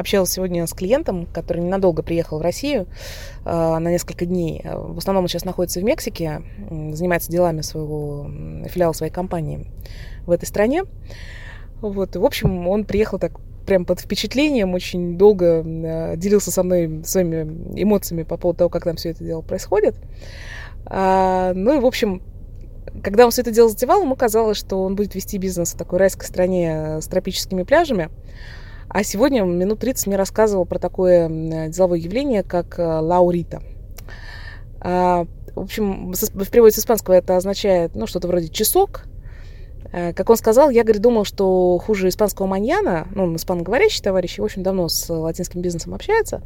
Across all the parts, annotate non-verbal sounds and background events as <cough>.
Общалась сегодня с клиентом, который ненадолго приехал в Россию э, на несколько дней. В основном он сейчас находится в Мексике, занимается делами своего филиала своей компании в этой стране. Вот. В общем, он приехал так прям под впечатлением, очень долго э, делился со мной своими эмоциями по поводу того, как там все это дело происходит. А, ну и, в общем, когда он все это дело затевал, ему казалось, что он будет вести бизнес в такой райской стране с тропическими пляжами. А сегодня минут 30 мне рассказывал про такое деловое явление, как э, лаурита. А, в общем, в переводе с испанского это означает, ну, что-то вроде часок. Э, как он сказал, я, говорит, думал, что хуже испанского маньяна, ну, он испаноговорящий товарищ, и, в общем, давно с латинским бизнесом общается,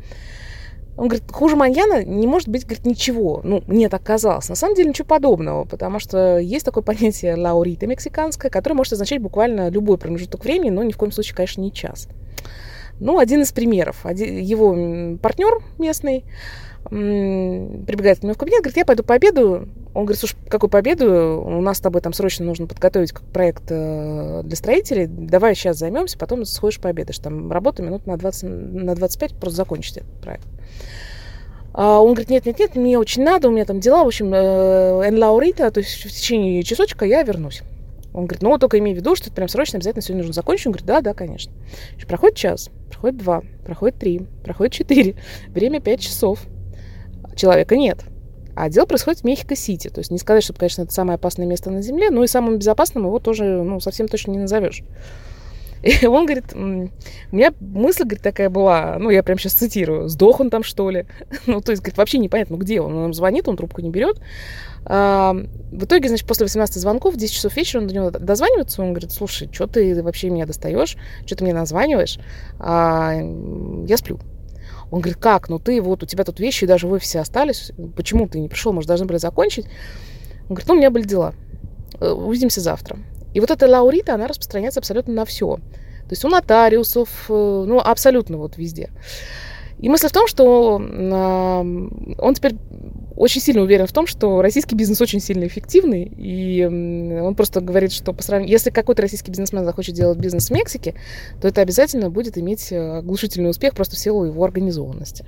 он говорит, хуже маньяна не может быть, говорит, ничего. Ну, мне так казалось. На самом деле ничего подобного, потому что есть такое понятие лаурита мексиканское, которое может означать буквально любой промежуток времени, но ни в коем случае, конечно, не час. Ну, один из примеров. Один, его партнер местный прибегает к нему в кабинет, говорит, я пойду пообедаю. Он говорит, слушай, какую победу? У нас с тобой там срочно нужно подготовить проект э, для строителей. Давай сейчас займемся, потом сходишь пообедаешь. Там работа минут на, 20, на 25, просто закончите проект. А он говорит, нет, нет, нет, мне очень надо, у меня там дела, в общем, en la horita, то есть в течение часочка я вернусь. Он говорит, ну, только имей в виду, что это прям срочно обязательно сегодня нужно закончить. Он говорит, да, да, конечно. Проходит час, проходит два, проходит три, проходит четыре. Время пять часов. Человека нет. А дело происходит в Мехико-Сити. То есть не сказать, что, конечно, это самое опасное место на Земле, но и самым безопасным его тоже, ну, совсем точно не назовешь. И он говорит, у меня мысль, говорит, такая была, ну, я прям сейчас цитирую, сдох он там, что ли? <laughs> ну, то есть, говорит, вообще непонятно, где он. Он нам звонит, он трубку не берет. А, в итоге, значит, после 18 звонков, в 10 часов вечера он до него дозванивается, он говорит, слушай, что ты вообще меня достаешь, что ты мне названиваешь, а, я сплю. Он говорит, как, ну ты вот, у тебя тут вещи даже в офисе остались, почему ты не пришел, может, должны были закончить? Он говорит, ну, у меня были дела, увидимся завтра. И вот эта лаурита, она распространяется абсолютно на все. То есть у нотариусов, э, ну, абсолютно вот везде. И мысль в том, что он теперь очень сильно уверен в том, что российский бизнес очень сильно эффективный, и он просто говорит, что по сравнению, если какой-то российский бизнесмен захочет делать бизнес в Мексике, то это обязательно будет иметь э, оглушительный успех просто в силу его организованности.